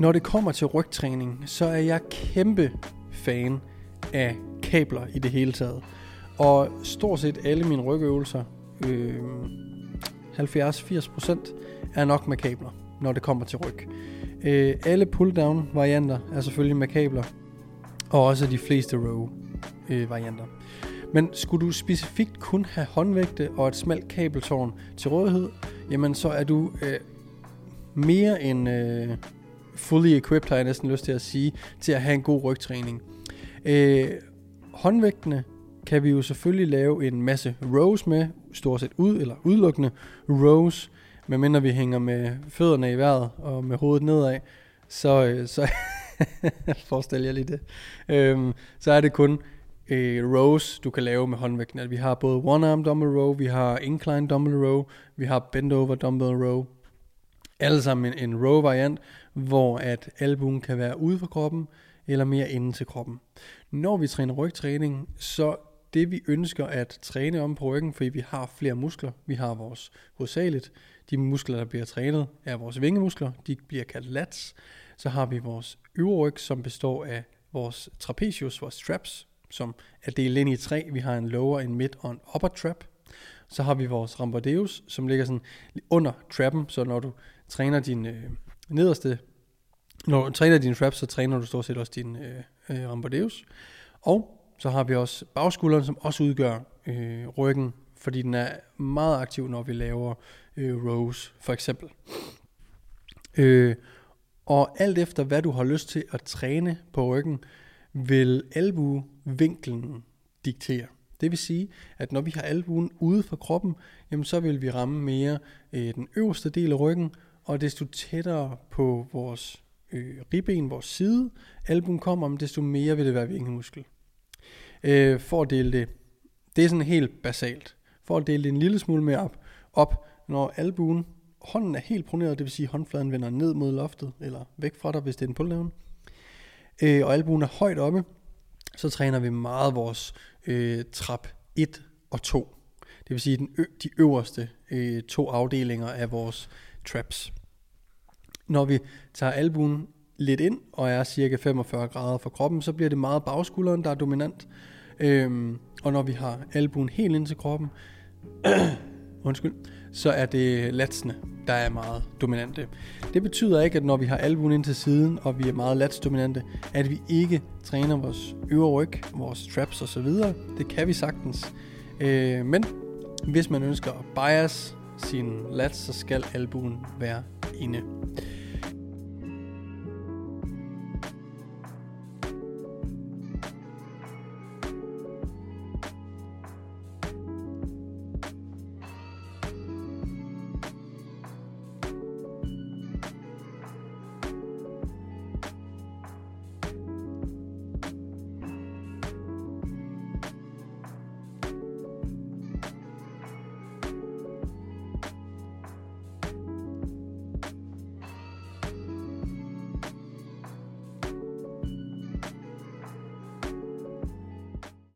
Når det kommer til rygtræning, så er jeg kæmpe fan af kabler i det hele taget. Og stort set alle mine rygøvelser, øh, 70-80%, er nok med kabler, når det kommer til ryg. Øh, alle pull-down varianter er selvfølgelig med kabler, og også de fleste row øh, varianter. Men skulle du specifikt kun have håndvægte og et smalt kabeltårn til rådighed, jamen så er du øh, mere end øh, fully equipped, har jeg næsten lyst til at sige, til at have en god rygtræning. Øh, håndvægtene kan vi jo selvfølgelig lave en masse rows med, stort set ud eller udelukkende rows, medmindre vi hænger med fødderne i vejret og med hovedet nedad, så, øh, så forestil jer lige det. Øhm, så er det kun øh, rows, du kan lave med håndvægten. Vi har både one arm dumbbell row, vi har incline dumbbell row, vi har bend over dumbbell row. Alle sammen en, en row variant, hvor at albuen kan være ude for kroppen, eller mere inden til kroppen. Når vi træner rygtræning, så det vi ønsker at træne om på ryggen, fordi vi har flere muskler. Vi har vores hovedsageligt, de muskler, der bliver trænet, er vores vingemuskler. De bliver kaldt lats. Så har vi vores øvre ryg, som består af vores trapezius, vores traps, som er delt ind i tre. Vi har en lower, en mid og en upper trap. Så har vi vores rambordeus, som ligger sådan under trappen, så når du træner din øh, nederste, når du træner din trap, så træner du stort set også din øh, øh, rambordeus. Og så har vi også bagskulderen, som også udgør øh, ryggen, fordi den er meget aktiv, når vi laver øh, rows, for eksempel. Øh, og alt efter, hvad du har lyst til at træne på ryggen, vil albuevinklen diktere. Det vil sige, at når vi har albuen ude fra kroppen, jamen så vil vi ramme mere øh, den øverste del af ryggen, og desto tættere på vores øh, ribben, vores side, albuen kommer, desto mere vil det være vinkelmuskel. Øh, for at dele det, det er sådan helt basalt. For at dele det en lille smule mere op, op når albuen, hånden er helt proneret, det vil sige, at håndfladen vender ned mod loftet, eller væk fra dig, hvis det er en pulldown, øh, og albuen er højt oppe, så træner vi meget vores øh, trap 1 og 2. Det vil sige den ø- de øverste øh, to afdelinger af vores traps. Når vi tager albuen lidt ind og er cirka 45 grader fra kroppen, så bliver det meget bagskulderen, der er dominant. Øhm, og når vi har albuen helt ind til kroppen, undskyld, så er det latsene, der er meget dominante. Det betyder ikke, at når vi har albuen ind til siden, og vi er meget latsdominante, at vi ikke træner vores øvre ryg, vores traps osv. Det kan vi sagtens. Øh, men hvis man ønsker at bias sin lats, så skal albuen være inde.